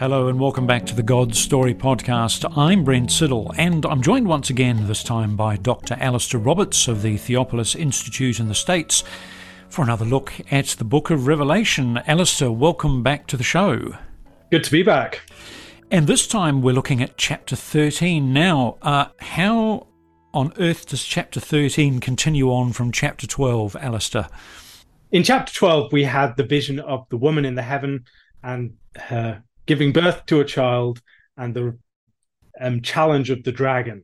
Hello and welcome back to the God's Story podcast. I'm Brent Siddle and I'm joined once again, this time by Dr. Alastair Roberts of the Theopolis Institute in the States for another look at the book of Revelation. Alastair, welcome back to the show. Good to be back. And this time we're looking at chapter 13. Now, uh, how on earth does chapter 13 continue on from chapter 12, Alastair? In chapter 12, we had the vision of the woman in the heaven and her giving birth to a child and the um, challenge of the dragon.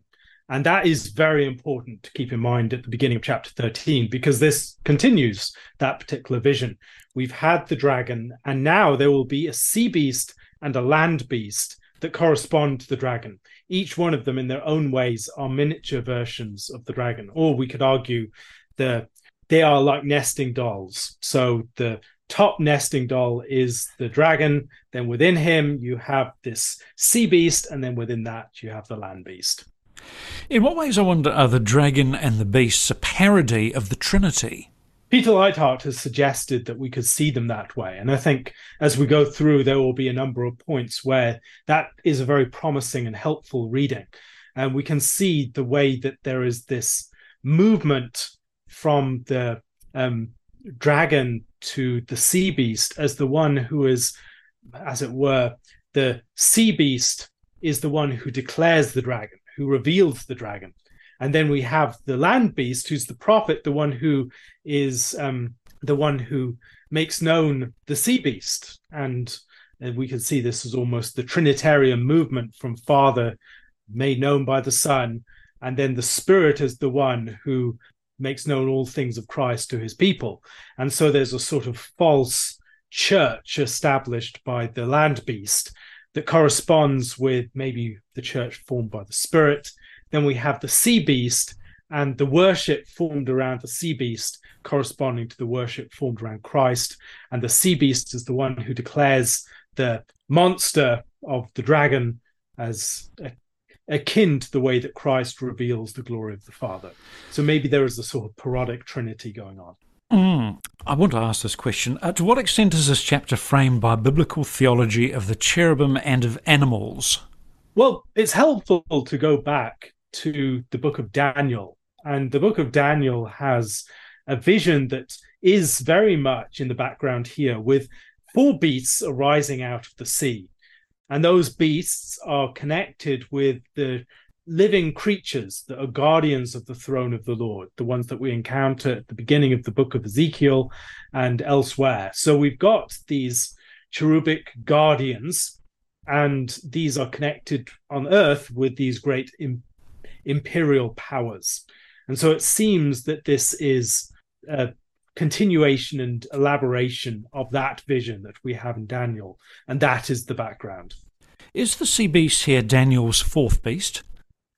And that is very important to keep in mind at the beginning of chapter 13, because this continues that particular vision. We've had the dragon, and now there will be a sea beast and a land beast that correspond to the dragon. Each one of them, in their own ways, are miniature versions of the dragon. Or we could argue the they are like nesting dolls. So the top nesting doll is the dragon. Then within him, you have this sea beast, and then within that, you have the land beast. In what ways, I wonder, are the dragon and the beasts a parody of the Trinity? Peter Leithart has suggested that we could see them that way. And I think as we go through, there will be a number of points where that is a very promising and helpful reading. And we can see the way that there is this movement from the um, dragon to the sea beast as the one who is, as it were, the sea beast is the one who declares the dragon, who reveals the dragon. And then we have the land beast, who's the prophet, the one who is um, the one who makes known the sea beast. And, and we can see this as almost the Trinitarian movement from Father made known by the Son, and then the Spirit is the one who makes known all things of Christ to his people. And so there's a sort of false church established by the land beast that corresponds with maybe the church formed by the Spirit. Then we have the sea beast and the worship formed around the sea beast corresponding to the worship formed around Christ. And the sea beast is the one who declares the monster of the dragon as a akin to the way that Christ reveals the glory of the Father. So maybe there is a sort of parodic trinity going on. Mm, I want to ask this question. Uh, to what extent is this chapter framed by biblical theology of the cherubim and of animals? Well, it's helpful to go back to the book of Daniel. And the book of Daniel has a vision that is very much in the background here, with four beasts arising out of the sea. And those beasts are connected with the living creatures that are guardians of the throne of the Lord, the ones that we encounter at the beginning of the book of Ezekiel and elsewhere. So we've got these cherubic guardians, and these are connected on earth with these great Im- imperial powers. And so it seems that this is continuation and elaboration of that vision that we have in Daniel, and that is the background. Is the sea beast here Daniel's fourth beast?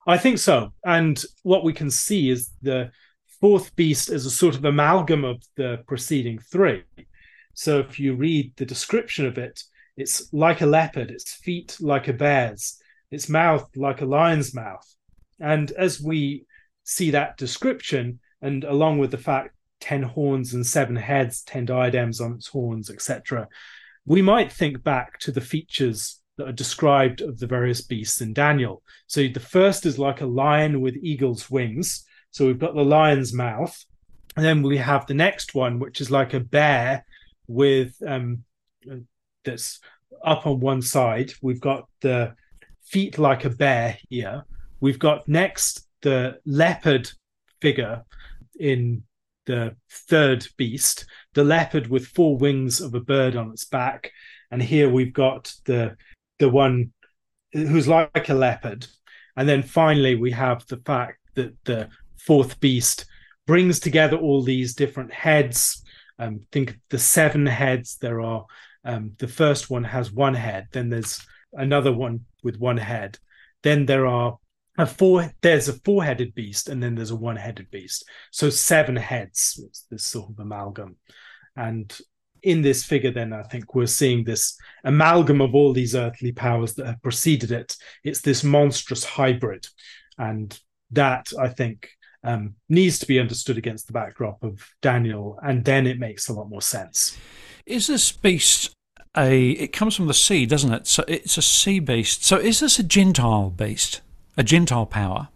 I think so. And what we can see is the fourth beast is a sort of amalgam of the preceding three. So if you read the description of it, it's like a leopard, its feet like a bear's, its mouth like a lion's mouth. And as we see that description, and along with the fact 10 horns and seven heads, 10 diadems on its horns, etc., we might think back to the features that are described of the various beasts in Daniel. So the first is like a lion with eagle's wings. So we've got the lion's mouth. And then we have the next one, which is like a bear with um, that's up on one side. We've got the feet like a bear here. We've got next the leopard figure in the third beast, the leopard with four wings of a bird on its back. And here we've got the the one who's like a leopard. And then finally we have the fact that the fourth beast brings together all these different heads. Um, think of the seven heads. There are um, the first one has one head, then there's another one with one head. Then there are a four there's a four-headed beast and then there's a one-headed beast. So seven heads this sort of amalgam. And in this figure then i think we're seeing this amalgam of all these earthly powers that have preceded it. It's this monstrous hybrid. And that i think um, needs to be understood against the backdrop of daniel and then it makes a lot more sense. Is this beast a it comes from the sea, doesn't it? So it's a sea beast. So is this a Gentile beast, a Gentile power?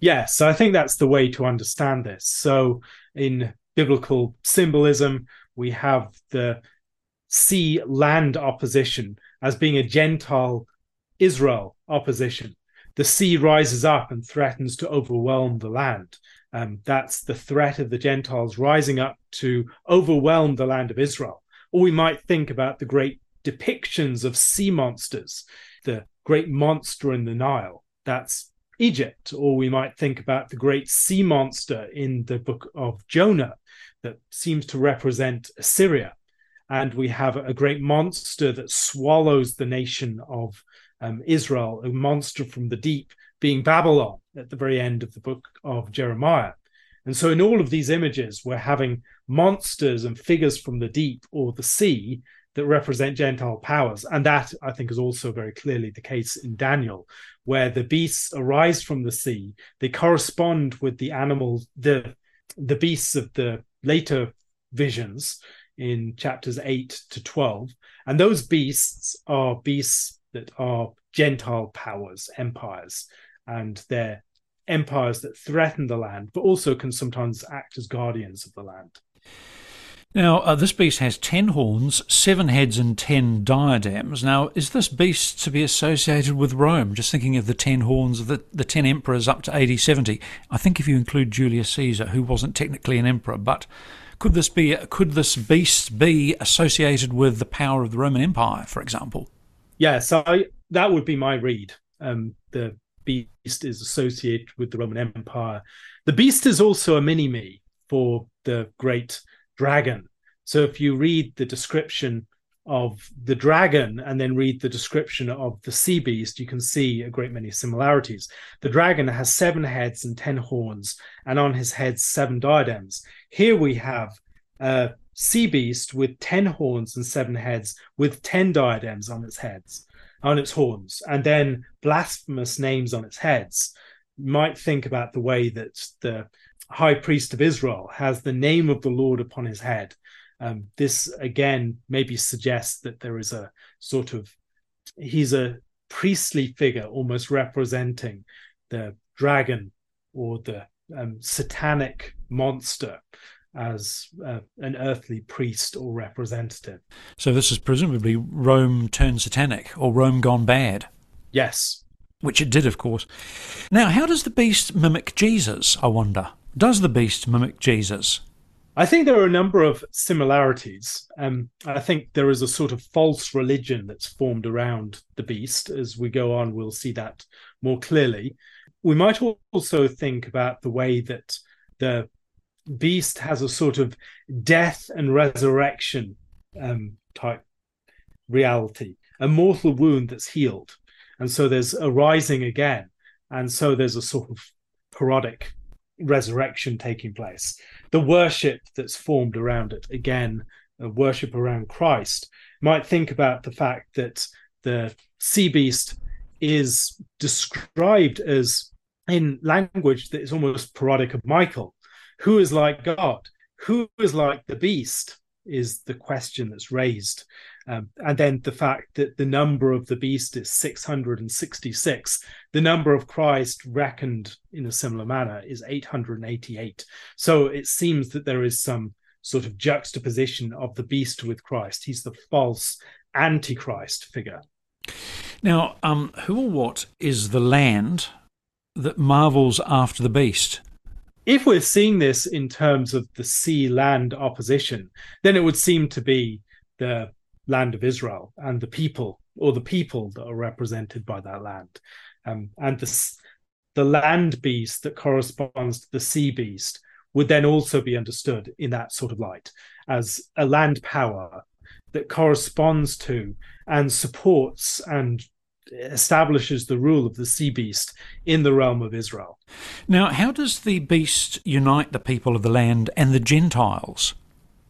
Yes, I think that's the way to understand this. So in biblical symbolism, we have the sea land opposition as being a Gentile Israel opposition. The sea rises up and threatens to overwhelm the land. Um, that's the threat of the Gentiles rising up to overwhelm the land of Israel. Or we might think about the great depictions of sea monsters, the great monster in the Nile. That's Egypt. Or we might think about the great sea monster in the book of Jonah that seems to represent Assyria. And we have a great monster that swallows the nation of um, Israel, a monster from the deep being Babylon at the very end of the book of Jeremiah. And so, in all of these images, we're having monsters and figures from the deep or the sea that represent Gentile powers. And that, I think, is also very clearly the case in Daniel, where the beasts arise from the sea. They correspond with the animals, the, the beasts of the later visions in chapters 8 to 12. And those beasts are beasts that are Gentile powers, empires and they're empires that threaten the land, but also can sometimes act as guardians of the land. Now, uh, this beast has 10 horns, 7 heads, and 10 diadems. Now, is this beast to be associated with Rome? Just thinking of the 10 horns of the, the 10 emperors up to AD 70. I think if you include Julius Caesar, who wasn't technically an emperor, but could this be could this beast be associated with the power of the Roman Empire, for example? Yes, I, that would be my read. Um, the beast is associated with the Roman Empire. The beast is also a mini me for the great dragon. So if you read the description of the dragon and then read the description of the sea beast, you can see a great many similarities. The dragon has seven heads and ten horns, and on his heads, seven diadems. Here we have a sea beast with ten horns and seven heads, with ten diadems on its heads on its horns and then blasphemous names on its heads, you might think about the way that the high priest of Israel has the name of the Lord upon his head. Um, this again maybe suggests that there is a sort of he's a priestly figure almost representing the dragon or the um, satanic monster as uh, an earthly priest or representative. So this is presumably Rome turned satanic or Rome gone bad. Yes. Which it did, of course. Now, how does the beast mimic Jesus, I wonder? Does the beast mimic Jesus? I think there are a number of similarities. Um, I think there is a sort of false religion that's formed around the beast. As we go on, we'll see that more clearly. We might also think about the way that the Beast has a sort of death and resurrection um, type reality, a mortal wound that's healed. And so there's a rising again. And so there's a sort of parodic resurrection taking place. The worship that's formed around it, again, worship around Christ, might think about the fact that the sea beast is described as in language that is almost parodic of Michael who is like God? Who is like the beast? Is the question that's raised. Um, and then the fact that the number of the beast is 666. The number of Christ reckoned in a similar manner is 888. So it seems that there is some sort of juxtaposition of the beast with Christ. He's the false antichrist figure. Now, um, who or what is the land that marvels after the beast? if we're seeing this in terms of the sea land opposition, then it would seem to be the land of Israel and the people, or the people that are represented by that land. Um, and the, the land beast that corresponds to the sea beast would then also be understood in that sort of light as a land power that corresponds to and supports and establishes the rule of the sea beast in the realm of Israel. Now, how does the beast unite the people of the land and the Gentiles?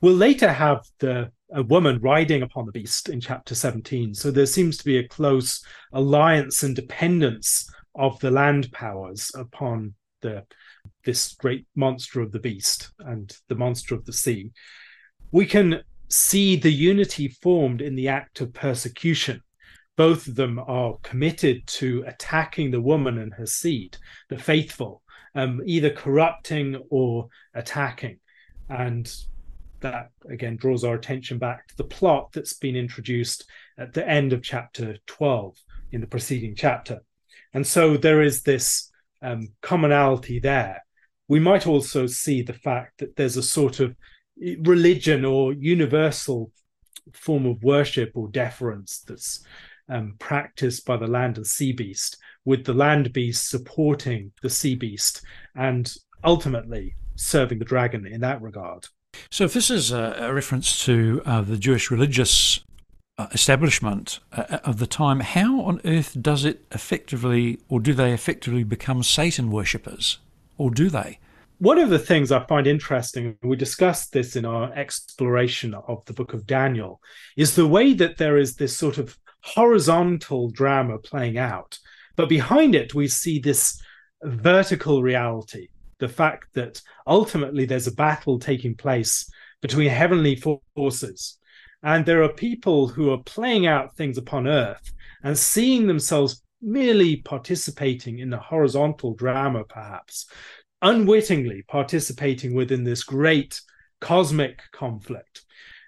We'll later have the a woman riding upon the beast in chapter 17. So there seems to be a close alliance and dependence of the land powers upon the this great monster of the beast and the monster of the sea. We can see the unity formed in the act of persecution. Both of them are committed to attacking the woman and her seed, the faithful, um, either corrupting or attacking. And that again draws our attention back to the plot that's been introduced at the end of chapter 12 in the preceding chapter. And so there is this um, commonality there. We might also see the fact that there's a sort of religion or universal form of worship or deference that's um, practiced by the land and sea beast, with the land beast supporting the sea beast and ultimately serving the dragon in that regard. So, if this is a, a reference to uh, the Jewish religious uh, establishment uh, uh, of the time, how on earth does it effectively, or do they effectively become Satan worshippers? Or do they? One of the things I find interesting, we discussed this in our exploration of the book of Daniel, is the way that there is this sort of horizontal drama playing out. But behind it, we see this vertical reality the fact that ultimately there's a battle taking place between heavenly forces. And there are people who are playing out things upon earth and seeing themselves merely participating in the horizontal drama, perhaps, unwittingly participating within this great cosmic conflict.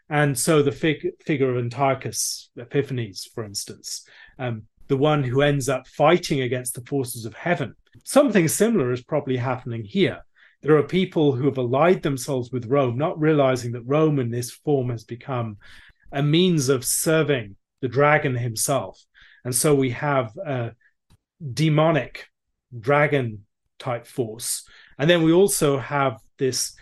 And so the fig- figure of Antiochus Epiphanes, for instance, um, the one who ends up fighting against the forces of heaven. Something similar is probably happening here. There are people who have allied themselves with Rome, not realizing that Rome in this form has become a means of serving the dragon himself. And so we have a demonic dragon type force. And then we also have this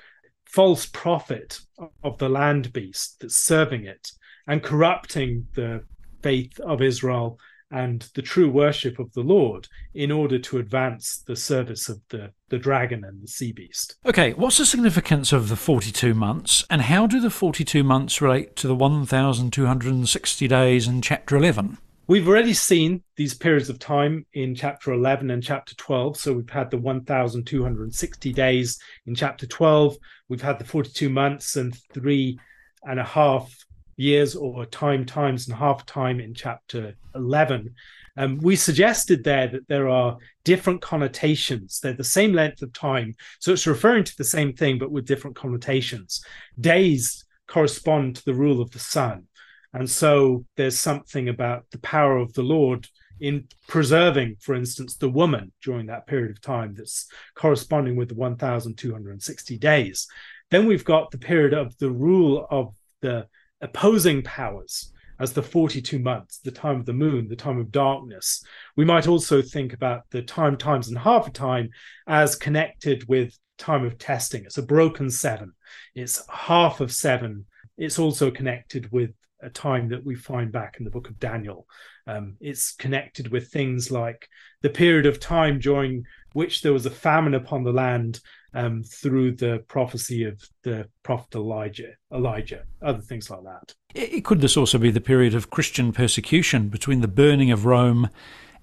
false prophet of the land beast that's serving it and corrupting the faith of Israel and the true worship of the Lord in order to advance the service of the, the dragon and the sea beast. Okay, what's the significance of the 42 months, and how do the 42 months relate to the 1,260 days in chapter 11? We've already seen these periods of time in chapter 11 and chapter 12. So we've had the 1,260 days in chapter 12. We've had the 42 months and three and a half years or time times and half time in chapter 11 um, we suggested there that there are different connotations. They're the same length of time. So it's referring to the same thing but with different connotations. Days correspond to the rule of the sun. And so there's something about the power of the lord in preserving, for instance, the woman during that period of time that's corresponding with the 1,260 days. Then we've got the period of the rule of the opposing powers as the 42 months, the time of the moon, the time of darkness. We might also think about the time, times, and half a time as connected with time of testing. It's a broken seven, it's half of seven. It's also connected with a time that we find back in the book of Daniel. Um, it's connected with things like the period of time during which there was a famine upon the land um, through the prophecy of the prophet Elijah, Elijah, other things like that. It, could this also be the period of Christian persecution between the burning of Rome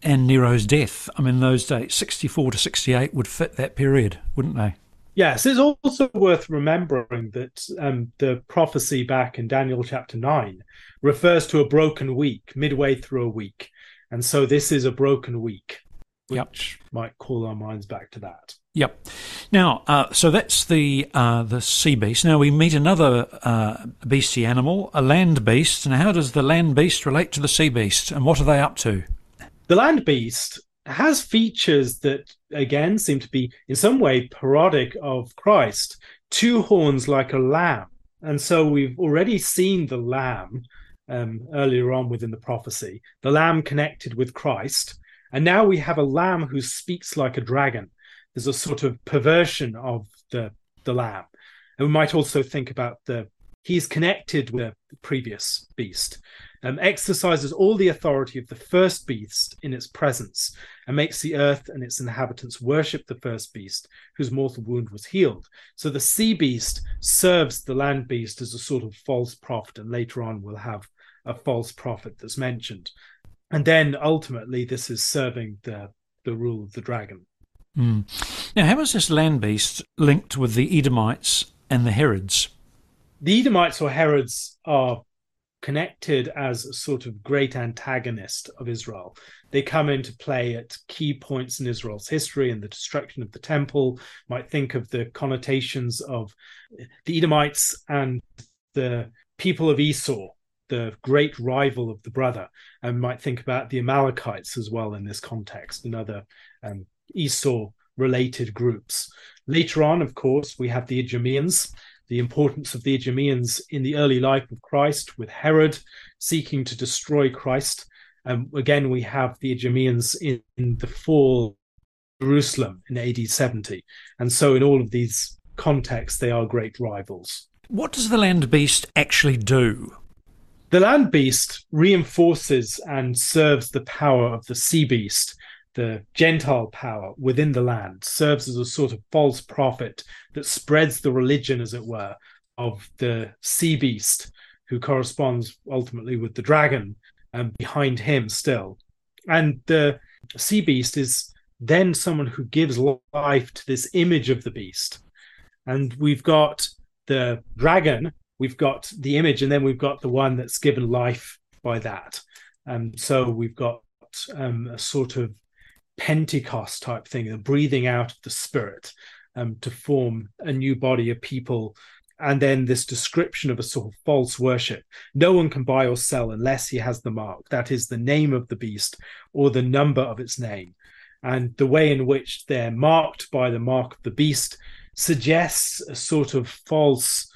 and Nero's death? I mean, those dates, 64 to 68, would fit that period, wouldn't they? Yes, it's also worth remembering that um, the prophecy back in Daniel chapter 9 refers to a broken week, midway through a week. And so this is a broken week, which yep. might call our minds back to that. Yep. Now, uh, so that's the uh, the sea beast. Now we meet another uh, beastie animal, a land beast. And how does the land beast relate to the sea beast, and what are they up to? The land beast has features that again seem to be in some way parodic of Christ. Two horns like a lamb, and so we've already seen the lamb um, earlier on within the prophecy. The lamb connected with Christ, and now we have a lamb who speaks like a dragon there's a sort of perversion of the the lamb. And we might also think about the he's connected with the previous beast, um, exercises all the authority of the first beast in its presence, and makes the earth and its inhabitants worship the first beast, whose mortal wound was healed. So the sea beast serves the land beast as a sort of false prophet, and later on we'll have a false prophet that's mentioned. And then ultimately, this is serving the the rule of the dragon. Mm. Now, how is this land beast linked with the Edomites and the Herods? the Edomites or Herods are connected as a sort of great antagonist of Israel. They come into play at key points in Israel's history and the destruction of the temple. Might think of the connotations of the Edomites and the people of Esau, the great rival of the brother, and might think about the Amalekites as well in this context and other um, Esau related groups. Later on, of course, we have the Idumeans, the importance of the Idumeans in the early life of Christ, with Herod seeking to destroy Christ. Um, again, we have the Idumeans in, in the fall of Jerusalem in AD 70. And so, in all of these contexts, they are great rivals. What does the land beast actually do? The land beast reinforces and serves the power of the sea beast the Gentile power within the land serves as a sort of false prophet that spreads the religion, as it were, of the sea beast, who corresponds ultimately with the dragon, and behind him still. And the sea beast is then someone who gives life to this image of the beast. And we've got the dragon, we've got the image, and then we've got the one that's given life by that. And so we've got um, a sort of Pentecost type thing, the breathing out of the Spirit um, to form a new body of people. And then this description of a sort of false worship. No one can buy or sell unless he has the mark. That is the name of the beast or the number of its name. And the way in which they're marked by the mark of the beast suggests a sort of false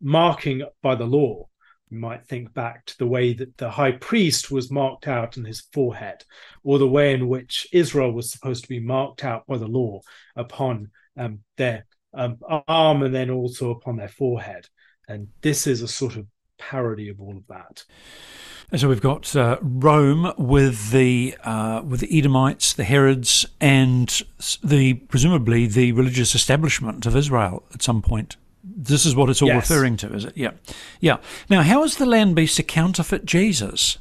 marking by the law you might think back to the way that the high priest was marked out on his forehead, or the way in which Israel was supposed to be marked out by the law upon um, their um, arm and then also upon their forehead. And this is a sort of parody of all of that. And so we've got uh, Rome with the uh, with the Edomites, the Herods, and the presumably the religious establishment of Israel at some point. This is what it's all yes. referring to, is it? Yeah. Yeah. Now, how is the land beast a counterfeit Jesus?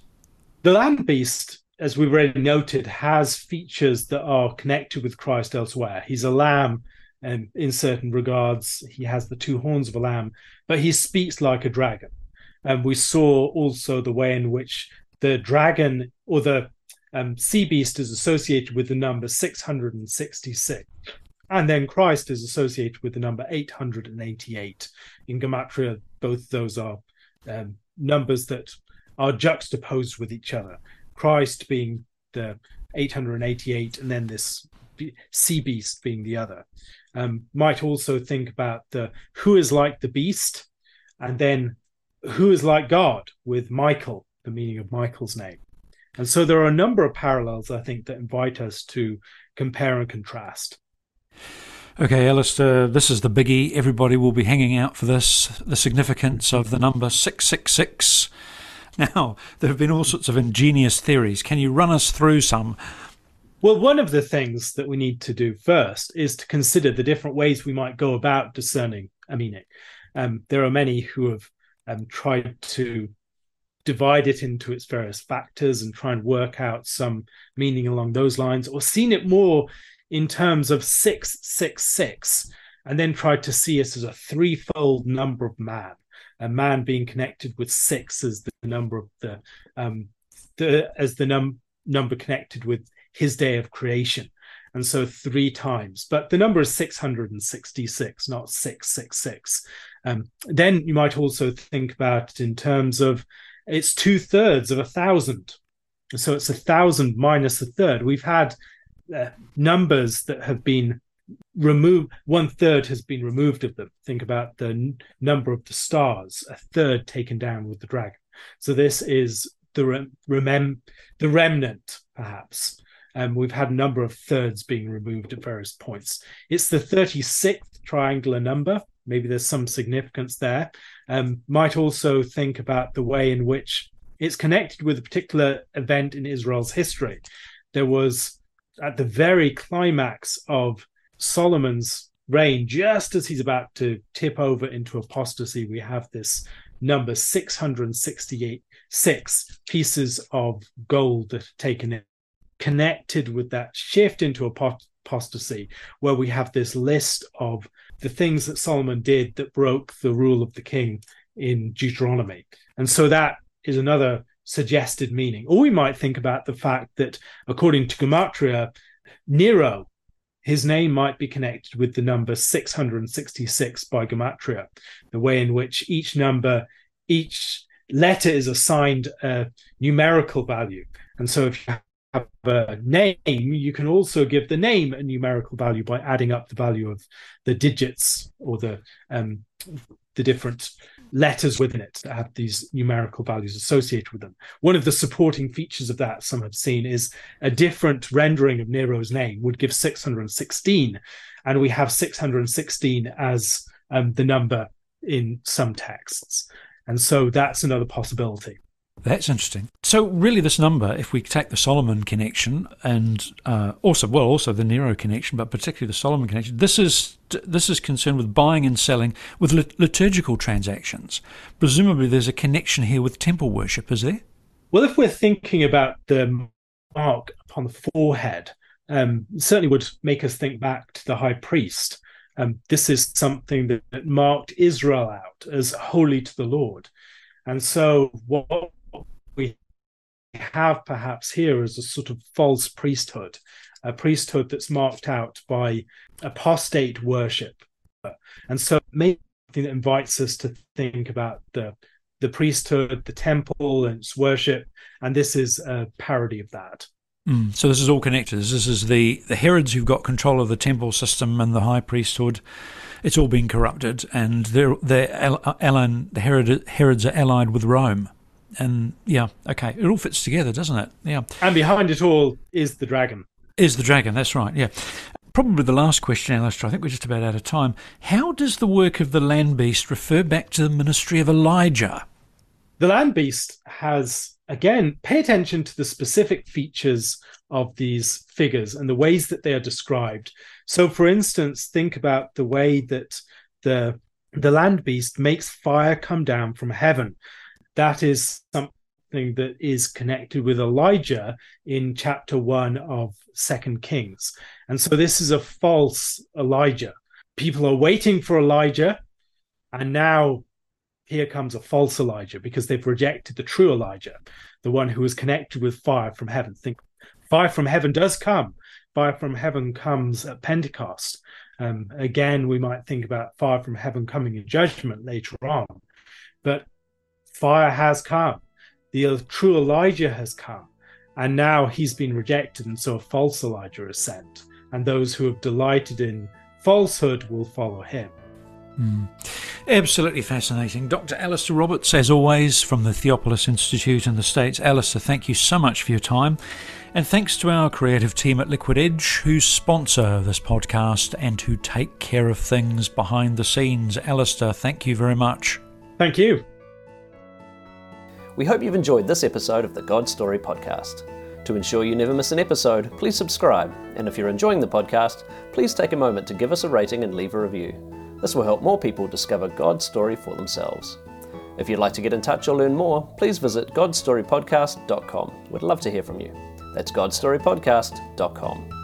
The land beast, as we've already noted, has features that are connected with Christ elsewhere. He's a lamb, and in certain regards, he has the two horns of a lamb, but he speaks like a dragon. And we saw also the way in which the dragon or the um, sea beast is associated with the number 666. And then Christ is associated with the number 888. In Gematria, both those are um, numbers that are juxtaposed with each other. Christ being the 888, and then this sea beast being the other. Um, might also think about the who is like the beast, and then who is like God with Michael, the meaning of Michael's name. And so there are a number of parallels, I think, that invite us to compare and contrast. Okay, Alastair, this is the biggie. Everybody will be hanging out for this the significance of the number 666. Now, there have been all sorts of ingenious theories. Can you run us through some? Well, one of the things that we need to do first is to consider the different ways we might go about discerning a meaning. Um, there are many who have um, tried to divide it into its various factors and try and work out some meaning along those lines, or seen it more in terms of 666 and then tried to see us as a threefold number of man a man being connected with six as the number of the um the as the num- number connected with his day of creation. And so three times but the number is 666 not 666 um, then you might also think about it in terms of it's two thirds of a thousand. So it's a thousand minus a third. We've had uh, numbers that have been removed one third has been removed of them. Think about the n- number of the stars a third taken down with the dragon. So this is the re- remem- the remnant perhaps. And um, we've had a number of thirds being removed at various points. It's the 36th triangular number. Maybe there's some significance there. Um, might also think about the way in which it's connected with a particular event in israel's history. There was at the very climax of Solomon's reign, just as he's about to tip over into apostasy, we have this number 668 six pieces of gold that are taken in, connected with that shift into apostasy, where we have this list of the things that Solomon did that broke the rule of the king in Deuteronomy. And so that is another suggested meaning. Or we might think about the fact that, according to Gematria, Nero, his name might be connected with the number 666 by Gematria, the way in which each number, each letter is assigned a numerical value. And so if you have a name, you can also give the name a numerical value by adding up the value of the digits or the um, the different letters within it that have these numerical values associated with them. One of the supporting features of that, some have seen, is a different rendering of Nero's name would give 616, and we have 616 as um, the number in some texts. And so that's another possibility. That's interesting. So, really, this number, if we take the Solomon connection and uh, also, well, also the Nero connection, but particularly the Solomon connection, this is this is concerned with buying and selling with liturgical transactions. Presumably, there's a connection here with temple worship, is there? Well, if we're thinking about the mark upon the forehead, um, certainly would make us think back to the high priest. Um, this is something that, marked Israel out as holy to the Lord. And so, what have perhaps here is a sort of false priesthood, a priesthood that's marked out by apostate worship. And so maybe that invites us to think about the the priesthood, the temple, and its worship, and this is a parody of that. Mm, so this is all connected. This is the the Herods who've got control of the temple system and the high priesthood. It's all been corrupted, and they're they're allied, the Herod, Herods are allied with Rome and yeah, okay, it all fits together, doesn't it? Yeah. And behind it all is the dragon. Is the dragon? That's right. Yeah. Probably the last question, Alastair. I think we're just about out of time. How does the work of the land beast refer back to the ministry of Elijah? The land beast has again pay attention to the specific features of these figures and the ways that they are described. So, for instance, think about the way that the the land beast makes fire come down from heaven that is something that is connected with Elijah in chapter one of Second Kings. And so this is a false Elijah. People are waiting for Elijah, and now here comes a false Elijah because they've rejected the true Elijah, the one who is connected with fire from heaven. Think fire from heaven does come. Fire from heaven comes at Pentecost. Um, again, we might think about fire from heaven coming in judgment later on. But fire has come. The true Elijah has come. And now he's been rejected, and so a false Elijah is sent. And those who have delighted in falsehood will follow him. Mm. Absolutely fascinating. Dr. Alastair Roberts, as always, from the Theopolis Institute in the States. Alastair, thank you so much for your time. And thanks to our creative team at Liquid Edge, who sponsor this podcast and who take care of things behind the scenes. Alastair, thank you very much. Thank you. We hope you've enjoyed this episode of the God Story Podcast. To ensure you never miss an episode, please subscribe, and if you're enjoying the podcast, please take a moment to give us a rating and leave a review. This will help more people discover God's story for themselves. If you'd like to get in touch or learn more, please visit godstorypodcast.com. We'd love to hear from you. That's godstorypodcast.com.